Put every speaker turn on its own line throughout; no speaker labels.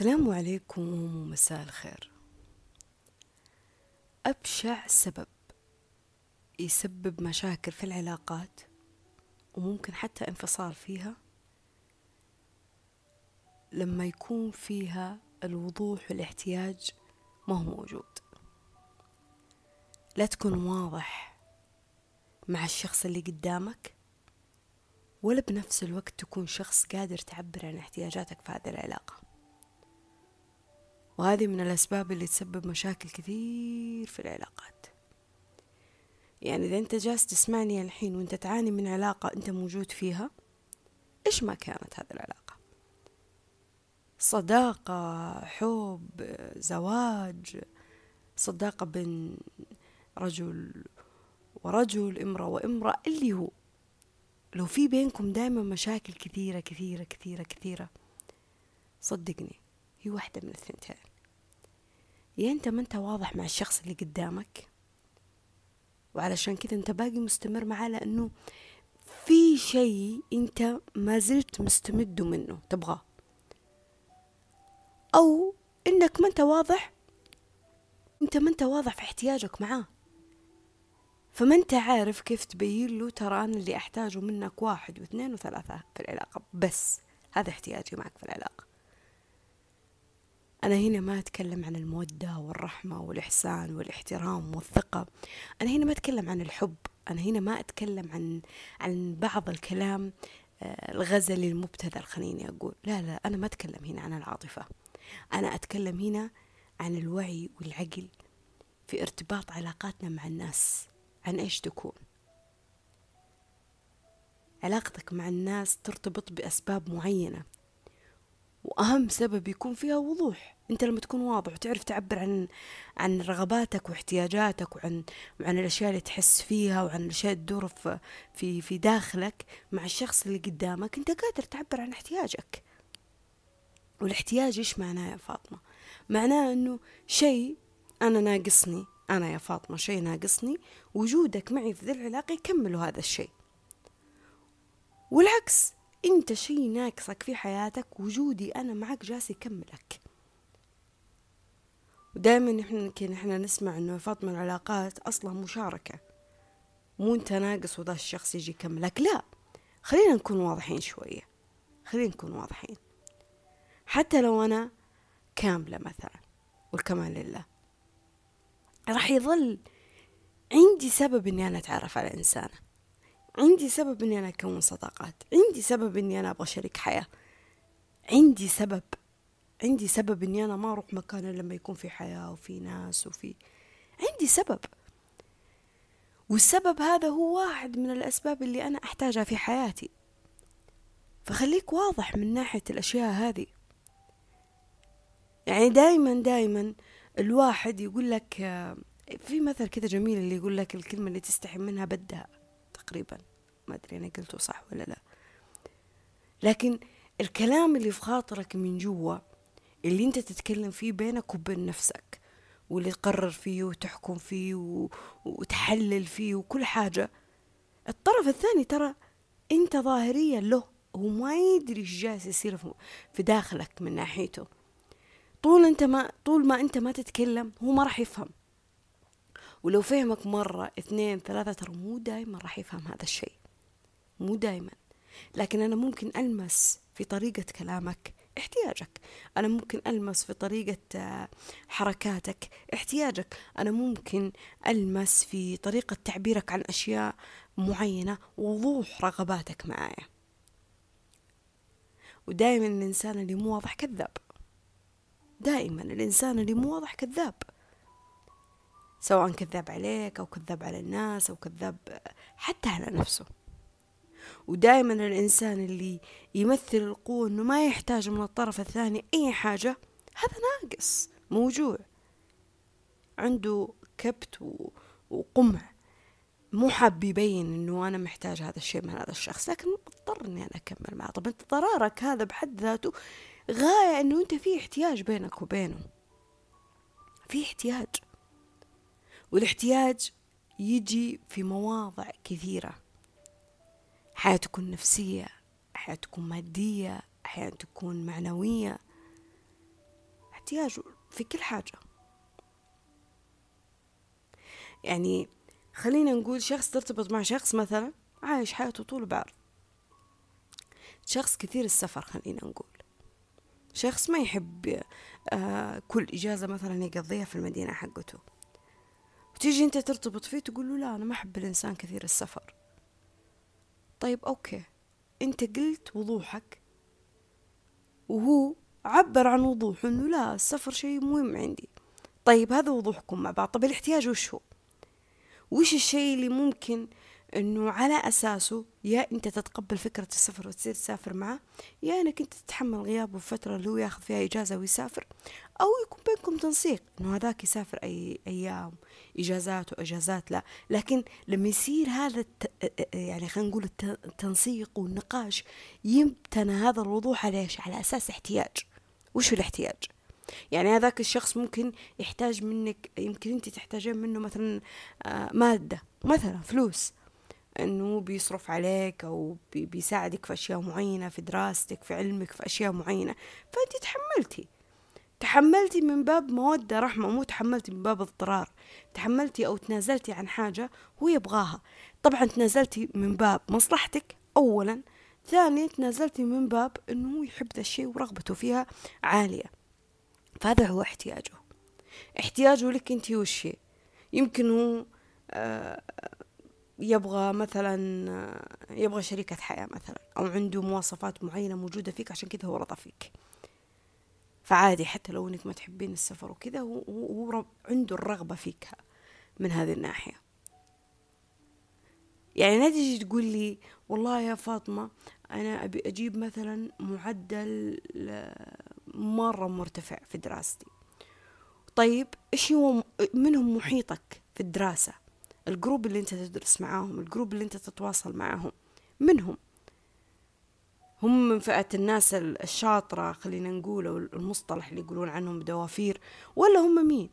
السلام عليكم ومساء الخير. أبشع سبب يسبب مشاكل في العلاقات وممكن حتى انفصال فيها لما يكون فيها الوضوح والاحتياج ما هو موجود. لا تكون واضح مع الشخص اللي قدامك ولا بنفس الوقت تكون شخص قادر تعبر عن احتياجاتك في هذه العلاقة. وهذه من الأسباب اللي تسبب مشاكل كثير في العلاقات. يعني إذا أنت جالس تسمعني الحين وأنت تعاني من علاقة أنت موجود فيها إيش ما كانت هذه العلاقة؟ صداقة حب زواج صداقة بين رجل ورجل امرأة وامرأة اللي هو. لو في بينكم دائما مشاكل كثيرة كثيرة كثيرة كثيرة صدقني هي واحدة من الثنتين يا أنت ما أنت واضح مع الشخص اللي قدامك؟ وعلشان كذا أنت باقي مستمر معاه لأنه في شيء أنت ما زلت مستمد منه تبغاه. أو إنك ما أنت واضح أنت ما أنت واضح في احتياجك معاه. فما أنت عارف كيف تبين له ترى أنا اللي أحتاجه منك واحد واثنين وثلاثة في العلاقة بس هذا احتياجي معك في العلاقة. أنا هنا ما أتكلم عن المودة والرحمة والإحسان والإحترام والثقة. أنا هنا ما أتكلم عن الحب. أنا هنا ما أتكلم عن عن بعض الكلام آه، الغزلي المبتذل خليني أقول. لا لا أنا ما أتكلم هنا عن العاطفة. أنا أتكلم هنا عن الوعي والعقل في ارتباط علاقاتنا مع الناس. عن إيش تكون؟ علاقتك مع الناس ترتبط بأسباب معينة. وأهم سبب يكون فيها وضوح. أنت لما تكون واضح وتعرف تعبر عن عن رغباتك واحتياجاتك وعن وعن الأشياء اللي تحس فيها وعن الأشياء اللي تدور في في داخلك مع الشخص اللي قدامك أنت قادر تعبر عن احتياجك. والاحتياج إيش معناه يا فاطمة؟ معناه أنه شيء أنا ناقصني أنا يا فاطمة شيء ناقصني وجودك معي في ذي العلاقة يكمل هذا الشيء. والعكس انت شيء ناقصك في حياتك وجودي أنا معك جالس يكملك. ودائما إحنا يمكن إحنا نسمع إنه فاطمة العلاقات أصلا مشاركة. مو أنت ناقص وذا الشخص يجي يكملك لا. خلينا نكون واضحين شوية. خلينا نكون واضحين. حتى لو أنا كاملة مثلا والكمال لله. راح يظل عندي سبب إني أنا أتعرف على إنسانة. عندي سبب إني أنا أكون صداقات. عندي سبب إني أنا أبغى شريك حياة. عندي سبب. عندي سبب إني أنا ما أروح مكان لما يكون في حياة وفي ناس وفي. عندي سبب. والسبب هذا هو واحد من الأسباب اللي أنا أحتاجها في حياتي. فخليك واضح من ناحية الأشياء هذه. يعني دايما دايما الواحد يقول لك في مثل كذا جميل اللي يقول لك الكلمة اللي تستحي منها بدها. تقريبا. ما أدري أنا قلته صح ولا لا. لكن الكلام اللي في خاطرك من جوا اللي أنت تتكلم فيه بينك وبين نفسك واللي تقرر فيه وتحكم فيه. وتحلل فيه وكل حاجة الطرف الثاني ترى أنت ظاهريا له هو ما يدري إيش جالس يصير في داخلك من ناحيته. طول أنت ما طول ما أنت ما تتكلم هو ما راح يفهم. ولو فهمك مرة اثنين ثلاثة ترى مو دايما راح يفهم هذا الشيء. مو دايما. لكن أنا ممكن ألمس في طريقة كلامك احتياجك. أنا ممكن ألمس في طريقة آه، حركاتك احتياجك. أنا ممكن ألمس في طريقة تعبيرك عن أشياء معينة وضوح رغباتك معايا. ودائما الإنسان اللي مو واضح كذاب. دائما الإنسان اللي مو واضح كذاب. سواء كذاب عليك أو كذاب على الناس أو كذاب حتى على نفسه. ودائما الإنسان اللي يمثل القوة أنه ما يحتاج من الطرف الثاني أي حاجة هذا ناقص موجوع. عنده كبت وقمع. مو حاب يبين إنه أنا محتاج هذا الشيء من هذا الشخص لكن مضطر اني أنا أكمل معه. طب أنت ضرارك هذا بحد ذاته غاية إنه أنت في احتياج بينك وبينه. في احتياج. والاحتياج يجي في مواضع كثيرة. أحيانا تكون نفسية أحيانا تكون مادية أحيانا تكون معنوية. احتياج في كل حاجة. يعني خلينا نقول شخص ترتبط مع شخص مثلا عايش حياته طول بعرض شخص كثير السفر خلينا نقول. شخص ما يحب آه كل إجازة مثلا يقضيها في المدينة حقته. وتيجي أنت ترتبط فيه تقول له لا أنا ما أحب الإنسان كثير السفر. طيب أوكي. أنت قلت وضوحك وهو عبر عن وضوح إنه لا السفر شيء مهم عندي. طيب هذا وضوحكم مع بعض. طب الاحتياج وش هو؟ وش الشيء اللي ممكن إنه على أساسه يا أنت تتقبل فكرة السفر وتصير تسافر معه يا أنك أنت تتحمل غيابه الفترة اللي هو ياخذ فيها إجازة ويسافر أو يكون بينكم تنسيق. إنه هذاك يسافر أي أيام إجازات وإجازات لا. لكن لما يصير هذا الت... يعني خلينا نقول التنسيق والنقاش يمتنى هذا الوضوح على إيش؟ على أساس احتياج. وش الاحتياج؟ يعني هذاك الشخص ممكن يحتاج منك يمكن أنت تحتاجين منه مثلا آه، مادة مثلا فلوس. إنه بيصرف عليك أو بيساعدك في أشياء معينة في دراستك في علمك في أشياء معينة. فانت تحملتي. تحملتي من باب مودة رحمة مو تحملتي من باب اضطرار. تحملتي أو تنازلتي عن حاجة هو يبغاها. طبعا تنازلتي من باب مصلحتك أولا. ثانيا تنازلتي من باب أنه هو يحب ذا الشيء ورغبته فيها عالية. فهذا هو احتياجه. احتياجه لك انت وش يمكن هو آه، يبغى مثلا يبغى شريكة حياة مثلا أو عنده مواصفات معينة موجودة فيك عشان كذا هو رضى فيك. فعادي حتى لو إنك ما تحبين السفر وكذا هو, هو عنده الرغبة فيك من هذه الناحية. يعني لا تجي تقول لي والله يا فاطمة أنا أبي أجيب مثلا معدل مرة مرتفع في دراستي. طيب إيش هو منهم محيطك في الدراسة؟ ال group اللي أنت تدرس معاهم ال group اللي أنت تتواصل معاهم. منهم؟ هم من فئة الناس الشاطرة خلينا نقول المصطلح اللي يقولون عنهم دوافير ولا هم مين؟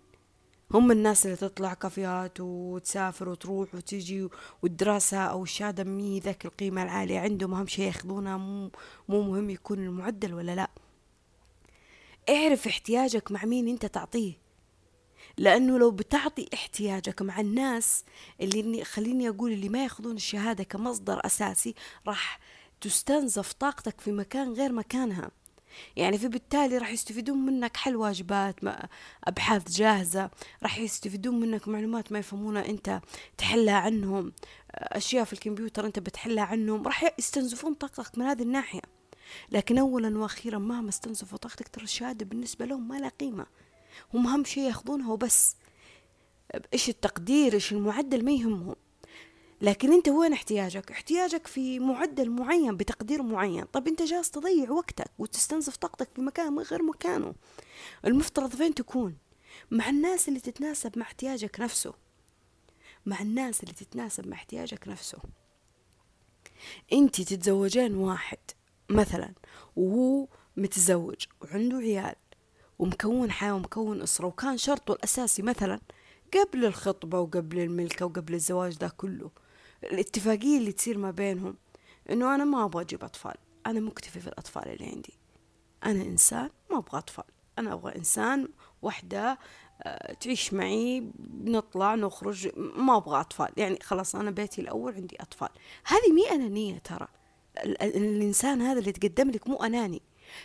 هم الناس اللي تطلع كافيات وتسافر وتروح وتجي والدراسة أو الشهادة مي ذاك القيمة العالية عندهم أهم شيء ياخذونها مو مهم يكون المعدل ولا لا. اعرف احتياجك مع مين انت تعطيه. لأنه لو بتعطي احتياجك مع الناس اللي خليني أقول اللي ما يأخذون الشهادة كمصدر أساسي راح تستنزف طاقتك في مكان غير مكانها. يعني في بالتالي راح يستفيدون منك حل واجبات أبحاث جاهزة راح يستفيدون منك معلومات ما يفهمونها أنت تحلها عنهم أشياء في الكمبيوتر أنت بتحلها عنهم راح يستنزفون طاقتك من هذه الناحية. لكن أولا وأخيرا مهما استنزفوا طاقتك ترى الشهادة بالنسبة لهم ما لها قيمة. هم أهم شيء ياخذونها وبس. إيش التقدير؟ إيش المعدل؟ ما يهمهم. لكن أنت وين احتياجك؟ احتياجك في معدل معين بتقدير معين. طب أنت جالس تضيع وقتك وتستنزف طاقتك في مكان غير مكانه. المفترض فين تكون؟ مع الناس اللي تتناسب مع احتياجك نفسه. مع الناس اللي تتناسب مع احتياجك نفسه. أنت تتزوجين واحد مثلا وهو متزوج وعنده عيال. ومكون حياة ومكون أسرة. وكان شرطه الأساسي مثلا قبل الخطبة وقبل الملكة وقبل الزواج ده كله. الاتفاقية اللي تصير ما بينهم إنه أنا ما أبغى أجيب أطفال. أنا مكتفي في الأطفال اللي عندي. أنا إنسان ما أبغى أطفال. أنا أبغى إنسان وحدة آه، تعيش معي نطلع نخرج ما أبغى أطفال. يعني خلاص أنا بيتي الأول عندي أطفال. هذه مي أنانية ترى. الإنسان هذا اللي تقدم لك مو أناني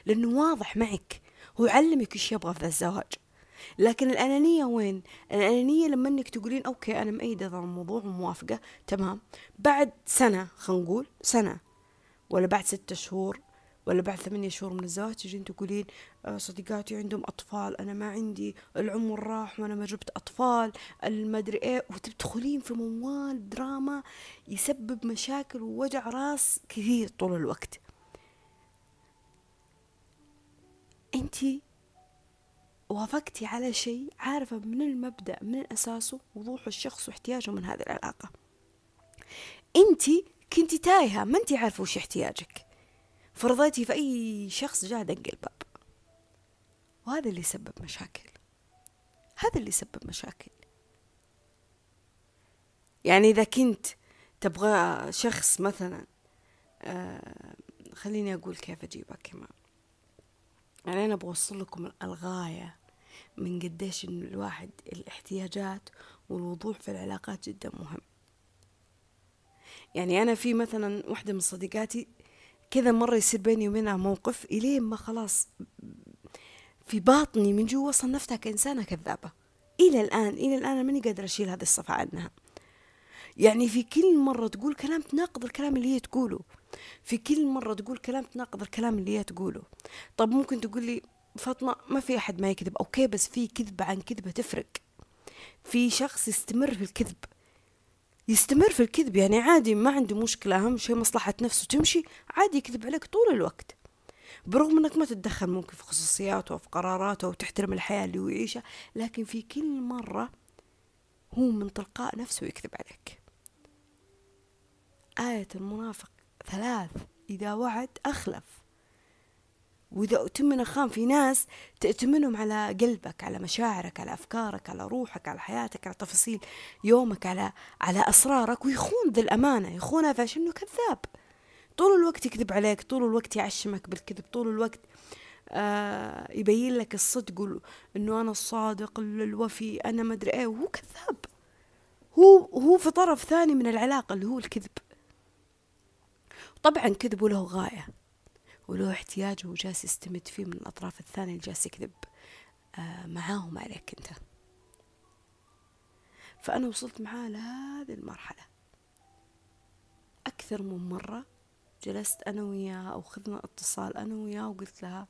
لأنه واضح معك. هو يعلمك إيش يبغى في الزواج. لكن الأنانية وين؟ الأنانية لما إنك تقولين أوكي أنا مأيدة هذا الموضوع وموافقة تمام. بعد سنة خلينا نقول سنة ولا بعد ستة شهور ولا بعد ثمانية شهور من الزواج تجين تقولين آه، صديقاتي عندهم أطفال أنا ما عندي العمر راح وأنا ما جبت أطفال المدري إيه. وتدخلين في موال دراما يسبب مشاكل ووجع راس كثير طول الوقت. أنتي وافقتي على شيء عارفة من المبدأ من أساسه وضوح الشخص واحتياجه من هذه العلاقة. أنت كنتي تايهة ما أنت عارفة وش احتياجك. فرضيتي في أي شخص جاء دق الباب وهذا اللي سبب مشاكل. هذا اللي سبب مشاكل. يعني إذا كنت تبغى شخص مثلا آه خليني أقول كيف أجيبها كمان يعني أنا بوصل لكم الغاية من قديش إنه الواحد الاحتياجات والوضوح في العلاقات جدا مهم. يعني أنا في مثلا واحدة من صديقاتي كذا مرة يصير بيني وبينها موقف إلين ما خلاص في باطني من جوا صنفتها كإنسانة كذابة. إلى الآن إلى الآن أنا ماني قادرة أشيل هذه الصفة عنها. يعني في كل مرة تقول كلام تناقض الكلام اللي هي تقوله. في كل مرة تقول كلام تناقض الكلام اللي هي تقوله. طب ممكن تقول لي فاطمة ما في أحد ما يكذب. أوكي بس في كذبة عن كذبة تفرق. في شخص يستمر في الكذب. يستمر في الكذب يعني عادي ما عنده مشكلة. أهم شيء مصلحة نفسه تمشي عادي يكذب عليك طول الوقت. برغم إنك ما تتدخل ممكن في خصوصياته وفي قراراته وتحترم الحياة اللي هو يعيشها لكن في كل مرة هو من تلقاء نفسه يكذب عليك. آية المنافق ثلاث. إذا وعد أخلف. وإذا أؤتمن خان في ناس تأتمنهم على قلبك على مشاعرك على أفكارك على روحك على حياتك على تفاصيل يومك على على أسرارك ويخون ذي الأمانة يخونها فعشان كذاب. طول الوقت يكذب عليك طول الوقت يعشمك بالكذب طول الوقت آه يبين لك الصدق إنه أنا الصادق الوفي أنا مدري إيه وهو كذاب. هو هو في طرف ثاني من العلاقة اللي هو الكذب. طبعا كذبه له غاية وله احتياج وهو جالس يستمد فيه من الأطراف الثانية اللي جالس يكذب آه معاهم عليك أنت. فأنا وصلت معاه لهذه المرحلة. أكثر من مرة جلست أنا وياها أو خذنا اتصال أنا وياها وقلت لها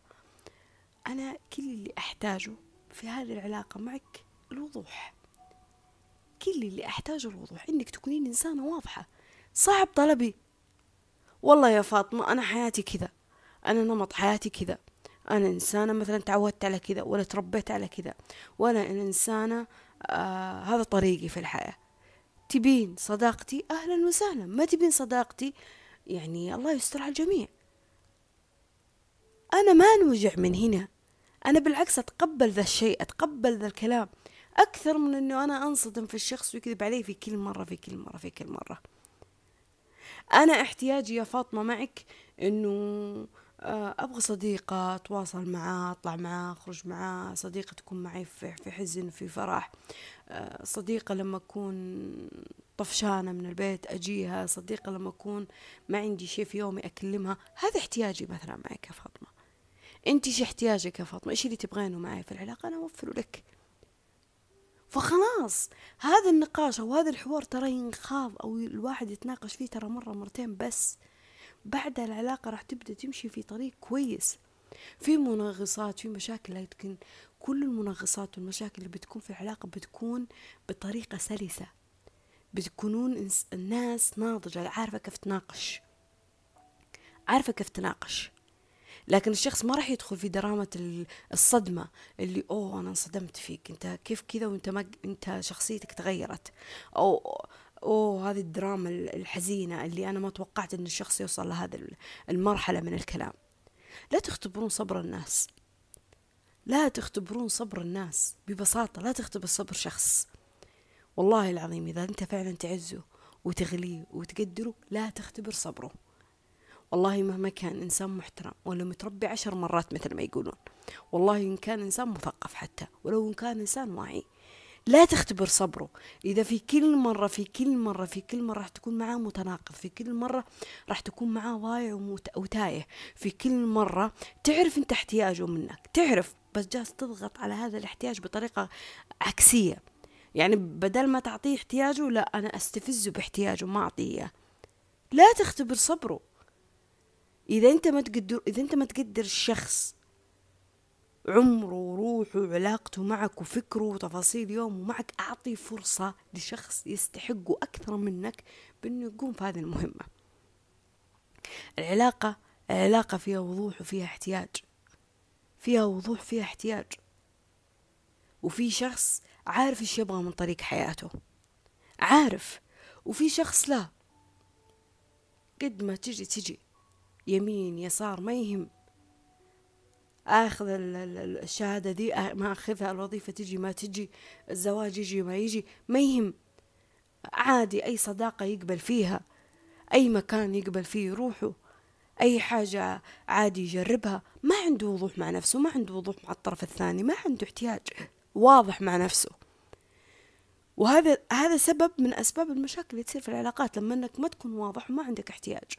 أنا كل اللي أحتاجه في هذه العلاقة معك الوضوح. كل اللي أحتاجه الوضوح إنك تكونين إنسانة واضحة. صعب طلبي. والله يا فاطمة أنا حياتي كذا. أنا نمط حياتي كذا. أنا إنسانة مثلا تعودت على كذا ولا تربيت على كذا. ولا أنا إنسانة آه هذا طريقي في الحياة. تبين صداقتي؟ أهلا وسهلا. ما تبين صداقتي؟ يعني الله يستر على الجميع. أنا ما أنوجع من هنا. أنا بالعكس أتقبل ذا الشيء أتقبل ذا الكلام. أكثر من أنه أنا أنصدم في الشخص ويكذب علي في كل مرة في كل مرة في كل مرة. أنا احتياجي يا فاطمة معك أنه آه، أبغى صديقة أتواصل معاه أطلع معاه أخرج معاه صديقة تكون معي في حزن في فرح. آه، صديقة لما أكون طفشانة من البيت أجيها صديقة لما أكون ما عندي شيء في يومي أكلمها. هذا احتياجي مثلا معك يا فاطمة. أنت إيش احتياجك يا فاطمة؟ إيش اللي تبغينه معي في العلاقة؟ أنا أوفره لك. فخلاص هذا النقاش أو هذا الحوار ترى ينخاض أو الواحد يتناقش فيه ترى مرة مرتين بس. بعدها العلاقة راح تبدأ تمشي في طريق كويس. في منغصات في مشاكل لكن كل المنغصات والمشاكل اللي بتكون في العلاقة بتكون بطريقة سلسة. بتكونون الناس ناضجة عارفة كيف تناقش. عارفة كيف تناقش. لكن الشخص ما راح يدخل في درامة الصدمة اللي أوه أنا انصدمت فيك أنت كيف كذا وأنت ما أنت شخصيتك تغيرت. أو أوه هذه الدراما الحزينة اللي أنا ما توقعت إن الشخص يوصل لهذه المرحلة من الكلام. لا تختبرون صبر الناس. لا تختبرون صبر الناس ببساطة لا تختبر صبر شخص. والله العظيم إذا أنت فعلا تعزه وتغليه وتقدره لا تختبر صبره. والله مهما كان إنسان محترم ولو متربي عشر مرات مثل ما يقولون والله إن كان إنسان مثقف حتى ولو إن كان إنسان واعي. لا تختبر صبره. إذا في كل مرة في كل مرة في كل مرة راح تكون معاه متناقض في كل مرة راح تكون معاه ضايع وتايه. في كل مرة تعرف أنت احتياجه منك تعرف بس جالس تضغط على هذا الاحتياج بطريقة عكسية. يعني بدل ما تعطيه احتياجه لا أنا أستفزه باحتياجه ما أعطيه لا تختبر صبره. إذا أنت ما تقدر إذا أنت ما تقدر الشخص عمره وروحه وعلاقته معك وفكره وتفاصيل يومه معك أعطي فرصة لشخص يستحقه أكثر منك بأنه يقوم في هذه المهمة. العلاقة العلاقة فيها وضوح وفيها احتياج. فيها وضوح فيها احتياج. وفي شخص عارف إيش يبغى من طريق حياته. عارف. وفي شخص لا. قد ما تجي تجي. يمين يسار ما يهم. آخذ الشهادة دي ما أخذها الوظيفة تجي ما تجي الزواج يجي ما يجي ما يهم. عادي أي صداقة يقبل فيها أي مكان يقبل فيه يروحوا أي حاجة عادي يجربها. ما عنده وضوح مع نفسه ما عنده وضوح مع الطرف الثاني ما عنده احتياج واضح مع نفسه. وهذا هذا سبب من أسباب المشاكل اللي تصير في العلاقات. لما أنك ما تكون واضح وما عندك احتياج.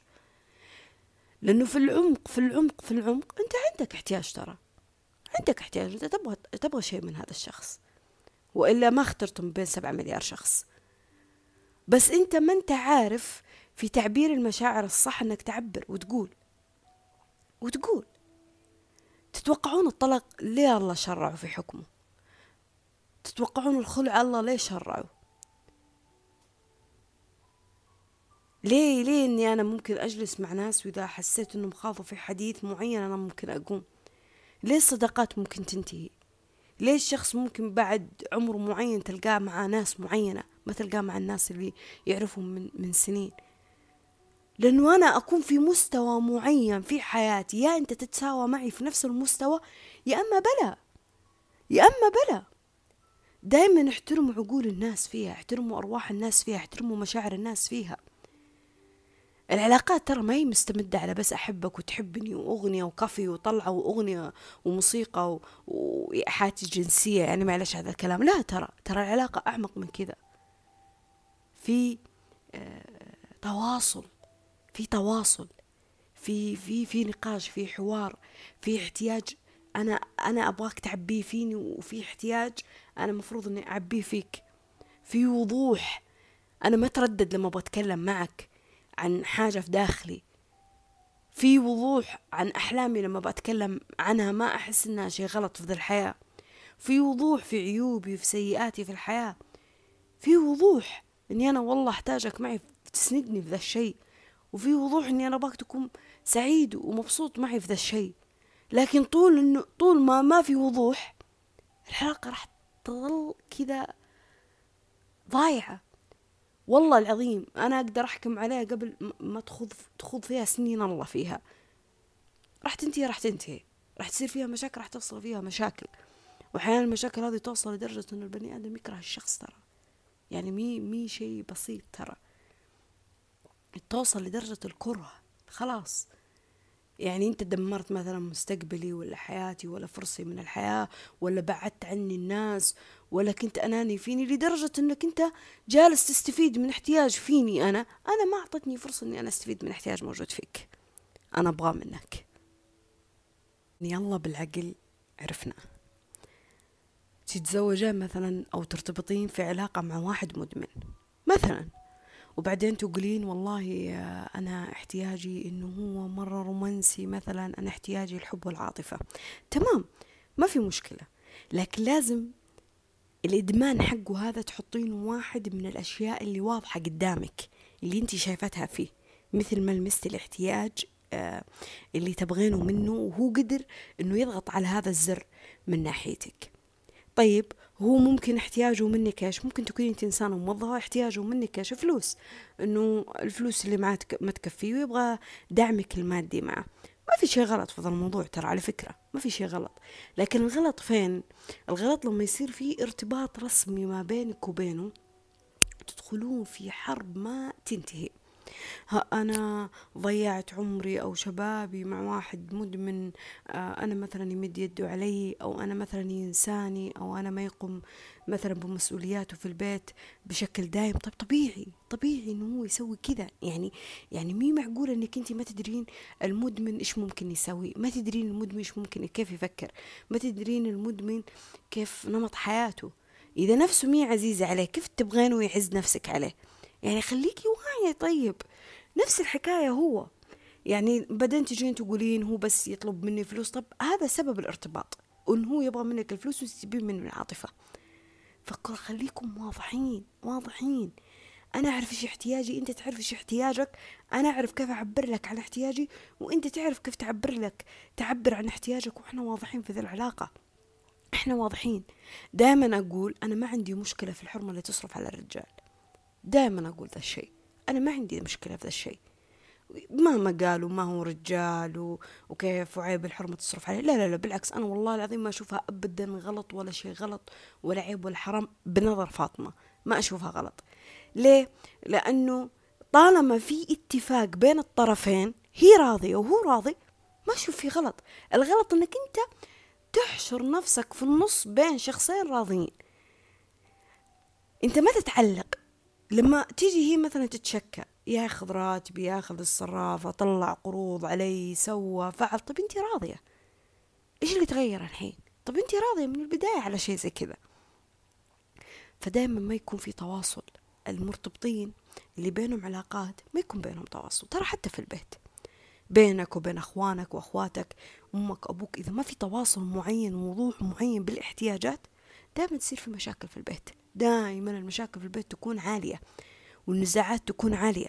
لأنه في العمق في العمق في العمق أنت عندك احتياج ترى. عندك احتياج. أنت تبغى تبغى شيء من هذا الشخص. وإلا ما اخترتم بين سبعة مليار شخص. بس أنت ما أنت عارف في تعبير المشاعر الصح أنك تعبر وتقول. وتقول. تتوقعون الطلاق ليه الله شرعه في حكمه؟ تتوقعون الخلع الله ليه شرعه؟ ليه؟ ليه إني أنا ممكن أجلس مع ناس وإذا حسيت انهم خاضوا في حديث معين أنا ممكن أقوم؟ ليه الصداقات ممكن تنتهي؟ ليه الشخص ممكن بعد عمر معين تلقاه مع ناس معينة ما تلقاه مع الناس اللي يعرفهم من, من سنين؟ لأنه أنا أكون في مستوى معين في حياتي يا أنت تتساوى معي في نفس المستوى يا أما بلا. يا أما بلا. دايما احترموا عقول الناس فيها احترموا أرواح الناس فيها احترموا مشاعر الناس فيها. العلاقات ترى ما هي مستمدة على بس أحبك وتحبني وأغنية وكافي وطلعة وأغنية وموسيقى وإيحاءات جنسية. يعني معلش هذا الكلام. لا ترى ترى العلاقة أعمق من كذا. في آه تواصل في تواصل في في في نقاش في حوار في احتياج. أنا أنا أبغاك تعبيه فيني وفي احتياج أنا مفروض إني اعبيه فيك. في وضوح. أنا ما تردد لما بتكلم معك. عن حاجة في داخلي. في وضوح عن أحلامي لما بتكلم عنها ما أحس إنها شيء غلط في ذا الحياة. في وضوح في عيوبي في سيئاتي في الحياة. في وضوح إني أنا والله أحتاجك معي تسندني في ذا الشيء. وفي وضوح إني أنا ابغاك تكون سعيد ومبسوط معي في ذا الشيء. لكن طول إنه طول ما ما في وضوح العلاقه راح تظل كذا ضايعة. والله العظيم أنا أقدر أحكم عليها قبل ما تخوض تخوض فيها سنين الله فيها. راح تنتهي راح تنتهي. راح تصير فيها مشاكل راح توصل فيها مشاكل. واحيانا المشاكل هذه توصل لدرجة إنه البني آدم يكره الشخص ترى. يعني مي مي شيء بسيط ترى. توصل لدرجة الكره. خلاص. يعني أنت دمرت مثلا مستقبلي ولا حياتي ولا فرصي من الحياة ولا بعدت عني الناس ولا كنت أناني فيني لدرجة إنك أنت جالس تستفيد من احتياج فيني أنا. أنا ما أعطتني فرصة إني أنا أستفيد من احتياج موجود فيك. أنا ابغاه منك. يلا بالعقل عرفنا. تتزوجين مثلا أو ترتبطين في علاقة مع واحد مدمن مثلا. وبعدين تقولين والله أنا احتياجي إنه هو مرة رومانسي مثلا أنا احتياجي الحب والعاطفة. تمام ما في مشكلة. لكن لازم الإدمان حقه هذا تحطين واحد من الأشياء اللي واضحة قدامك اللي انت شايفتها فيه مثل ما لمست الاحتياج آه اللي تبغينه منه وهو قدر إنه يضغط على هذا الزر من ناحيتك. طيب هو ممكن احتياجه منك إيش؟ ممكن تكوني انت انسانه موظفه احتياجه منك إيش؟ فلوس. إنه الفلوس اللي معاه ما تكفيه ويبغى دعمك المادي معه. ما في شيء غلط في هذا الموضوع ترى على فكرة ما في شيء غلط. لكن الغلط فين؟ الغلط لما يصير في ارتباط رسمي ما بينك وبينه تدخلون في حرب ما تنتهي. ها أنا ضيعت عمري أو شبابي مع واحد مدمن آه، أنا مثلا يمد يده علي أو أنا مثلا إنساني أو أنا ما يقوم مثلا بمسؤولياته في البيت بشكل دايم. طيب طبيعي طبيعي إنه هو يسوي كذا. يعني يعني مي معقول إنك أنت ما تدرين المدمن إيش ممكن يسوي؟ ما تدرين المدمن إيش ممكن كيف يفكر؟ ما تدرين المدمن كيف نمط حياته؟ إذا نفسه مي عزيزة عليه كيف تبغينه يعز نفسك عليه؟ يعني خليكي واعية. طيب نفس الحكاية هو. يعني بعدين تجين تقولين هو بس يطلب مني فلوس. طب هذا سبب الارتباط وان هو يبغى منك الفلوس وتسيبين منه العاطفة. فقل خليكم واضحين واضحين. أنا أعرف إيش احتياجي أنت تعرف إيش احتياجك. أنا أعرف كيف أعبر لك عن احتياجي وأنت تعرف كيف تعبر لك تعبر عن احتياجك. وإحنا واضحين في ذي العلاقة. إحنا واضحين. دائما أقول أنا ما عندي مشكلة في الحرمة اللي تصرف على الرجال. دائما أقول ذا الشيء. أنا ما عندي مشكلة في ذا الشيء. مهما قالوا ما هو رجال و... وكيف وعيب الحرمة تصرف عليه. لا لا لا بالعكس أنا والله العظيم ما أشوفها أبدا غلط ولا شيء غلط ولا عيب ولا حرام. بنظر فاطمة ما أشوفها غلط. ليه؟ لأنه طالما في اتفاق بين الطرفين هي راضية وهو راضي ما أشوف في غلط. الغلط أنك أنت تحشر نفسك في النص بين شخصين راضيين. أنت ما تتعلق لما تيجي هي مثلا تتشكى ياخذ راتب ياخذ الصرافة طلع قروض علي سوى فعل. طب انت راضية؟ إيش اللي تغير الحين؟ طب انت راضية من البداية على شيء زي كذا. فدائما ما يكون في تواصل. المرتبطين اللي بينهم علاقات ما يكون بينهم تواصل. ترى حتى في البيت. بينك وبين أخوانك وأخواتك أمك أبوك إذا ما في تواصل معين ووضوح معين بالإحتياجات دائما تصير في مشاكل في البيت. دائما المشاكل في البيت تكون عالية والنزاعات تكون عالية.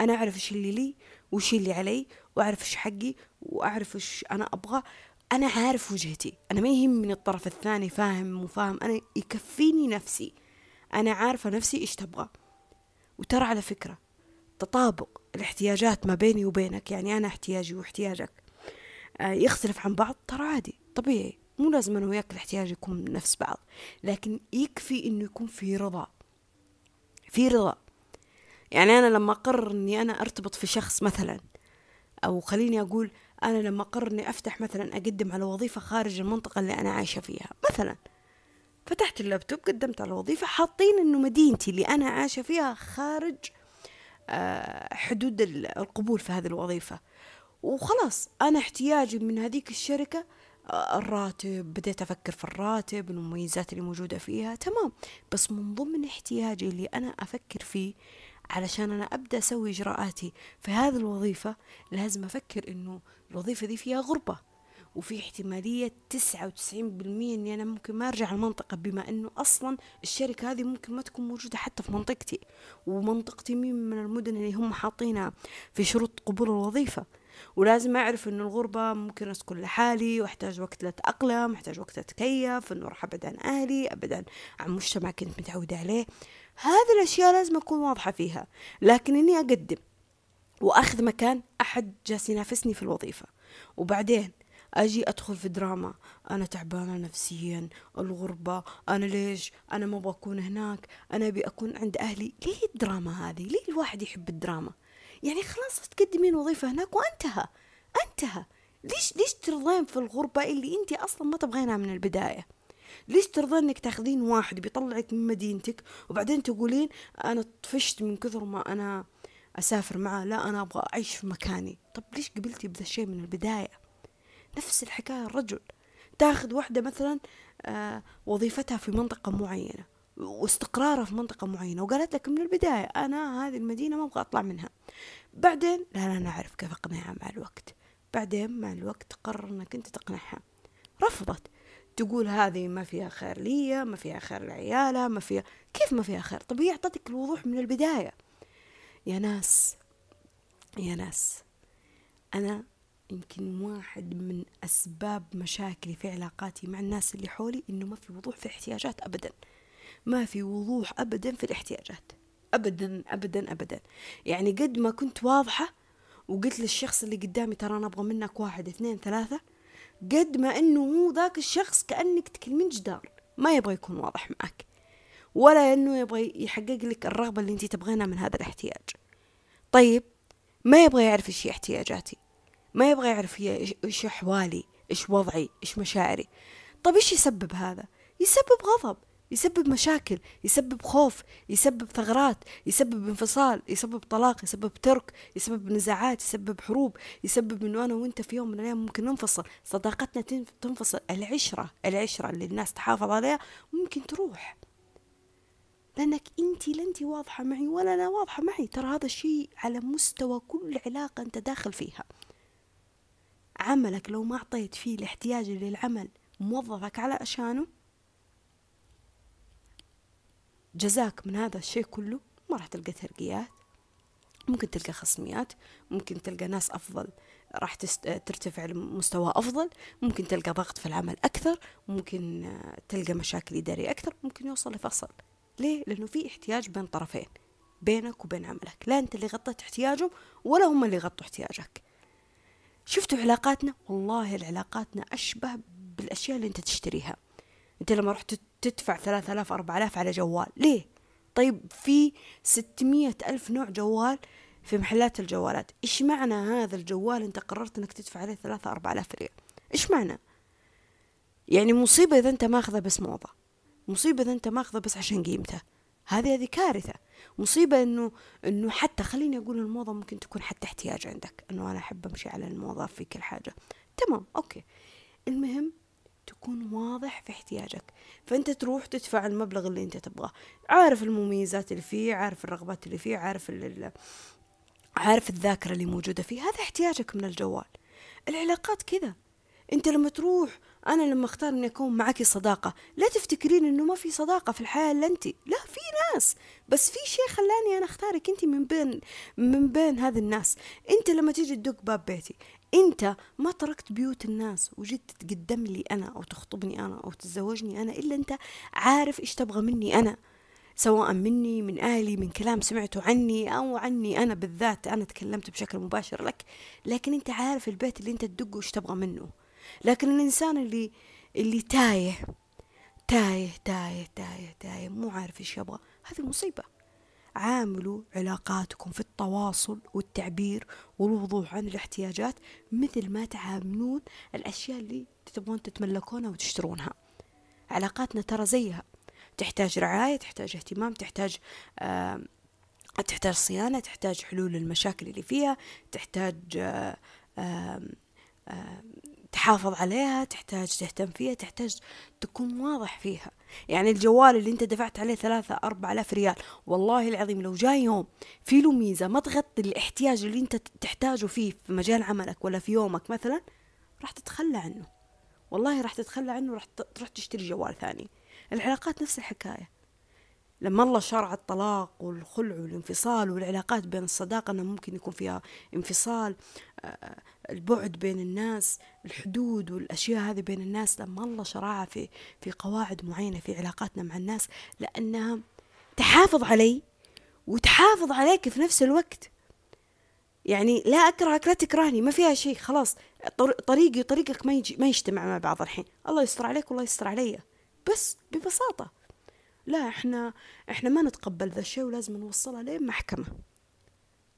أنا أعرف إيش اللي لي وش اللي علي وأعرف إيش حقي وأعرف إيش أنا أبغى. أنا عارف وجهتي. أنا ما يهمني الطرف الثاني فاهم وفاهم أنا يكفيني نفسي. أنا عارفة نفسي إيش تبغى. وترى على فكرة تطابق الاحتياجات ما بيني وبينك يعني أنا احتياجي وإحتياجك آه، يختلف عن بعض ترى عادي طبيعي. مو لازم أنا وياك الاحتياج يكون نفس بعض لكن يكفي إنه يكون في رضا. في رضا. يعني أنا لما أقرر إني أنا أرتبط في شخص مثلا أو خليني أقول أنا لما أقرر إني أفتح مثلا أقدم على وظيفة خارج المنطقة اللي أنا عايشة فيها مثلا فتحت اللابتوب قدمت على وظيفة حاطين إنه مدينتي اللي أنا عايشة فيها خارج آه، حدود القبول في هذه الوظيفة. وخلاص أنا احتياجي من هذيك الشركة الراتب بديت أفكر في الراتب المميزات اللي موجودة فيها. تمام. بس من ضمن احتياجي اللي أنا أفكر فيه علشان أنا أبدأ أسوي إجراءاتي في هذه الوظيفة لازم أفكر إنه الوظيفة دي فيها غربة وفي احتمالية تسعة وتسعين بالمية إني أنا ممكن ما أرجع المنطقة بما إنه أصلا الشركة هذه ممكن ما تكون موجودة حتى في منطقتي ومنطقتي مين من المدن اللي هم حاطينها في شروط قبول الوظيفة. ولازم أعرف إنه الغربة ممكن أسكن لحالي وأحتاج وقت لأتأقلم أحتاج وقت أتكيف إنه راح أبعد عن أهلي أبعد عن مجتمع كنت متعودة عليه. هذه الأشياء لازم أكون واضحة فيها. لكن إني أقدم وأخذ مكان أحد جالس ينافسني في الوظيفة. وبعدين أجي أدخل في دراما. أنا تعبانة نفسيا الغربة أنا ليش؟ أنا ما أبغى اكون هناك. أنا أبي أكون عند أهلي. ليه الدراما هذه؟ ليه الواحد يحب الدراما؟ يعني خلاص تقدمين وظيفة هناك وانتهى. انتهى. ليش ليش ترضين في الغربة اللي انت أصلا ما تبغينها من البداية؟ ليش ترضين إنك تاخذين واحد بيطلعك من مدينتك وبعدين تقولين أنا طفشت من كثر ما أنا أسافر معاه لا أنا أبغى أعيش في مكاني. طب ليش قبلتي بذا الشيء من البداية؟ نفس الحكاية الرجل تاخذ واحدة مثلا آه وظيفتها في منطقة معينة. واستقرارها في منطقة معينة وقالت لك من البداية أنا هذه المدينة ما أبغى أطلع منها. بعدين لا لا نعرف كيف أقنعها مع الوقت. بعدين مع الوقت قرر أنك أنت تقنعها. رفضت. تقول هذه ما فيها خير لي ما فيها خير لعيالها ما فيها كيف ما فيها خير؟ طب هي أعطتك الوضوح من البداية. يا ناس يا ناس أنا يمكن واحد من أسباب مشاكلي في علاقاتي مع الناس اللي حولي إنه ما في وضوح في احتياجات أبدا. ما في وضوح أبدا في الاحتياجات. أبدا أبدا أبدا. يعني قد ما كنت واضحة وقلت للشخص اللي قدامي ترى أنا أبغى منك واحد اثنين ثلاثة قد ما إنه هو ذاك الشخص كأنك تكلمين جدار. ما يبغى يكون واضح معك. ولا إنه يبغى يحقق لك الرغبة اللي أنت تبغينها من هذا الاحتياج. طيب ما يبغى يعرف إيش احتياجاتي. ما يبغى يعرف إيش أحوالي إيش وضعي إيش مشاعري. طب إيش يسبب هذا؟ يسبب غضب. يسبب مشاكل يسبب خوف يسبب ثغرات يسبب انفصال يسبب طلاق يسبب ترك يسبب نزاعات يسبب حروب يسبب إنه أنا وأنت في يوم من الأيام ممكن ننفصل. صداقتنا تنفصل. العشرة العشرة اللي الناس تحافظ عليها ممكن تروح. لأنك أنت لا أنت واضحة معي ولا أنا واضحة معي. ترى هذا الشيء على مستوى كل علاقة أنت داخل فيها. عملك لو ما أعطيت فيه الاحتياج للعمل موظفك على أشانه جزاك من هذا الشيء كله ما راح تلقى ترقيات. ممكن تلقى خصميات ممكن تلقى ناس أفضل راح ترتفع لمستوى أفضل ممكن تلقى ضغط في العمل أكثر ممكن تلقى مشاكل إدارية أكثر ممكن يوصل لفصل. ليه؟ لأنه في احتياج بين طرفين بينك وبين عملك. لا أنت اللي غطيت احتياجهم ولا هم اللي غطوا احتياجك. شفتوا علاقاتنا؟ والله العلاقاتنا أشبه بالأشياء اللي أنت تشتريها. أنت لما رحت تدفع ثلاثة آلاف أربعة آلاف على جوال ليه؟ طيب في ستمية ألف نوع جوال في محلات الجوالات إيش معنى هذا الجوال أنت قررت أنك تدفع عليه ثلاثة أربعة آلاف ريال؟ إيش معنى؟ يعني مصيبة إذا أنت ماخذه بس موضة مصيبة إذا أنت ماخذه بس عشان قيمته هذه هذه كارثة. مصيبة إنه إنه حتى خليني أقول الموضة ممكن تكون حتى احتياج عندك إنه أنا أحب أمشي على الموضة في كل حاجة. تمام أوكي. المهم تكون واضح في احتياجك. فأنت تروح تدفع المبلغ اللي أنت تبغاه. عارف المميزات اللي فيه عارف الرغبات اللي فيه عارف عارف الذاكرة اللي موجودة فيه. هذا احتياجك من الجوال. العلاقات كذا. أنت لما تروح أنا لما أختار إني أكون معك صداقة لا تفتكرين إنه ما في صداقة في الحياة إلا أنت. لا في ناس. بس في شيء خلاني أنا أختارك أنت من بين من بين هذه الناس. أنت لما تيجي تدق باب بيتي أنت ما تركت بيوت الناس وجيت تقدم لي أنا أو تخطبني أنا أو تتزوجني أنا إلا أنت عارف إيش تبغى مني أنا. سواء مني من أهلي من كلام سمعته عني أو عني أنا بالذات أنا تكلمت بشكل مباشر لك. لكن أنت عارف البيت اللي أنت تدقه إيش تبغى منه. لكن الإنسان اللي اللي تايه تايه تايه تايه تايه مو عارف إيش يبغى هذه مصيبة. عاملوا علاقاتكم في التواصل والتعبير والوضوح عن الاحتياجات مثل ما تعاملون الأشياء اللي تبغون تتملكونها وتشترونها. علاقاتنا ترى زيها. تحتاج رعاية تحتاج اهتمام تحتاج آه تحتاج صيانة تحتاج حلول المشاكل اللي فيها تحتاج آه آه تحافظ عليها تحتاج تهتم فيها تحتاج تكون واضح فيها. يعني الجوال اللي انت دفعت عليه ثلاثة أربعة آلاف ريال والله العظيم لو جاي يوم في له ميزة ما تغطي الاحتياج اللي انت تحتاجه فيه في مجال عملك ولا في يومك مثلا راح تتخلى عنه. والله راح تتخلى عنه راح تروح تشتري جوال ثاني. العلاقات نفس الحكاية. لما الله شرع الطلاق والخلع والانفصال والعلاقات بين الصداقة أنه ممكن يكون فيها انفصال. البعد بين الناس الحدود والأشياء هذه بين الناس لما الله شرعها في في قواعد معينة في علاقاتنا مع الناس لأنها تحافظ علي وتحافظ عليك في نفس الوقت. يعني لا أكرهك لا تكرهني ما فيها شيء خلاص. طريقي وطريقك ما, يجي ما يجتمع مع بعض الحين. الله يستر عليك والله يستر علي. بس ببساطة. لا إحنا إحنا ما نتقبل ذا الشيء ولازم نوصلها لين محكمة.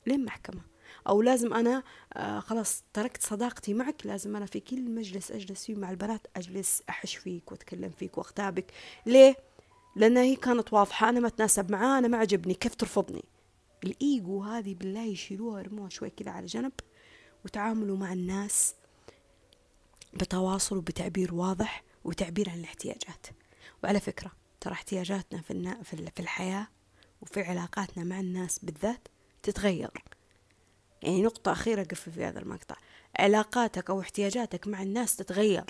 لين محكمة. أو لازم أنا آه خلاص تركت صداقتي معك لازم أنا في كل مجلس أجلس فيه مع البنات أجلس أحش فيك وأتكلم فيك وأختابك. ليه؟ لانها هي كانت واضحة أنا ما أتناسب معاه أنا ما عجبني كيف ترفضني؟ الإيجو هذه بالله يشيلوها ويرموها شوي كذا على جنب وتعاملوا مع الناس بتواصل وبتعبير واضح وتعبير عن الاحتياجات. وعلى فكرة ترى احتياجاتنا في. في الحياة وفي علاقاتنا مع الناس بالذات تتغير. يعني نقطة أخيرة قفل في هذا المقطع. علاقاتك أو احتياجاتك مع الناس تتغير.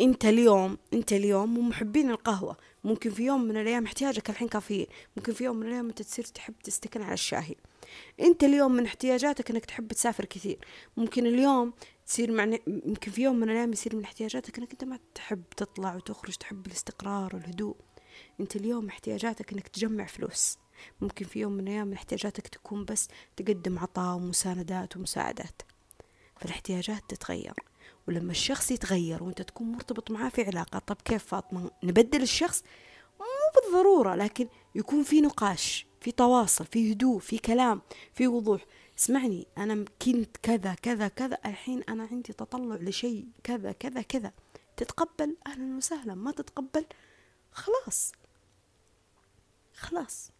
أنت اليوم أنت اليوم مو محبين القهوة. ممكن في يوم من الأيام احتياجك الحين كافيين. ممكن في يوم من الأيام أنت تصير تحب تستكن على الشاهي. أنت اليوم من احتياجاتك أنك تحب تسافر كثير. ممكن اليوم تصير مع ممكن في يوم من الأيام يصير من احتياجاتك أنك أنت ما تحب تطلع وتخرج تحب الاستقرار والهدوء. أنت اليوم احتياجاتك أنك تجمع فلوس. ممكن في يوم من الأيام احتياجاتك تكون بس تقدم عطاء ومساندات ومساعدات فالاحتياجات تتغير. ولما الشخص يتغير وأنت تكون مرتبط معاه في علاقة طب كيف فاطمة؟ نبدل الشخص؟ مو بالضرورة لكن يكون في نقاش في تواصل في هدوء في كلام في وضوح. اسمعني أنا كنت كذا كذا كذا الحين أنا عندي تطلع لشيء كذا كذا كذا. تتقبل؟ أهلا وسهلا. ما تتقبل؟ خلاص. خلاص.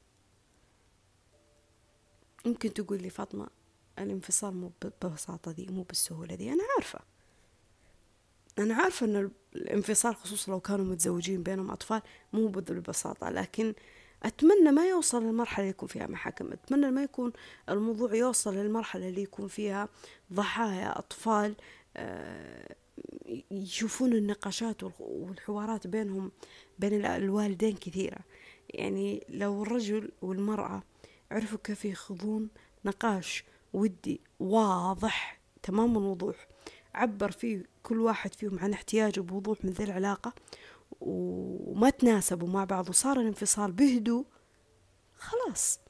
ممكن تقول لي فاطمة الانفصال مو بالبساطة دي مو بالسهولة دي أنا عارفة. أنا عارفة أن الانفصال خصوصا لو كانوا متزوجين بينهم أطفال مو بالبساطة لكن أتمنى ما يوصل للمرحلة اللي يكون فيها محاكم. أتمنى ما يكون الموضوع يوصل للمرحلة اللي يكون فيها ضحايا أطفال آه، يشوفون النقاشات والحوارات بينهم بين الوالدين كثيرة. يعني لو الرجل والمرأة عرفوا كيف يخوضون نقاش ودي واضح تمام الوضوح. عبر فيه كل واحد فيهم عن احتياجه بوضوح من ذي العلاقة وما تناسبوا مع بعض وصار الانفصال بهدوء خلاص.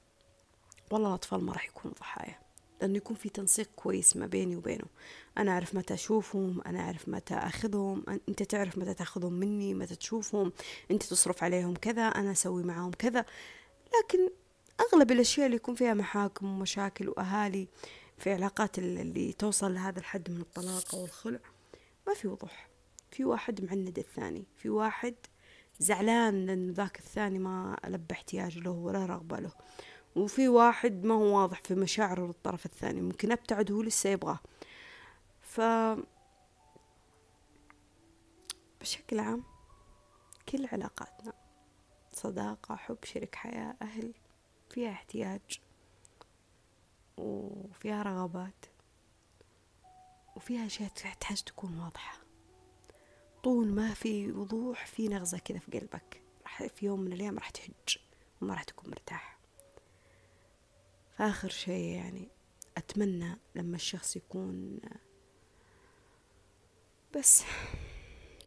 والله الأطفال ما راح يكونوا ضحايا لأنه يكون في تنسيق كويس ما بيني وبينه. أنا أعرف متى أشوفهم أنا أعرف متى أخذهم أنت تعرف متى تأخذهم مني متى تشوفهم أنت تصرف عليهم كذا أنا أسوي معاهم كذا. لكن أغلب الأشياء اللي يكون فيها محاكم ومشاكل وأهالي في علاقات اللي توصل لهذا الحد من الطلاق أو الخلع ما في وضوح. في واحد معند الثاني. في واحد زعلان لأن ذاك الثاني ما لبى احتياج له ولا رغبة له. وفي واحد ما هو واضح في مشاعره للطرف الثاني. ممكن أبتعد هو لسه يبغاه. ف بشكل عام كل علاقاتنا صداقة حب شريك حياة أهل فيها احتياج وفيها رغبات وفيها أشياء تحتاج تكون واضحة. طول ما في وضوح في نغزة كذا في قلبك. راح في يوم من الأيام راح تهج وما راح تكون مرتاح. فآخر شيء يعني أتمنى لما الشخص يكون بس.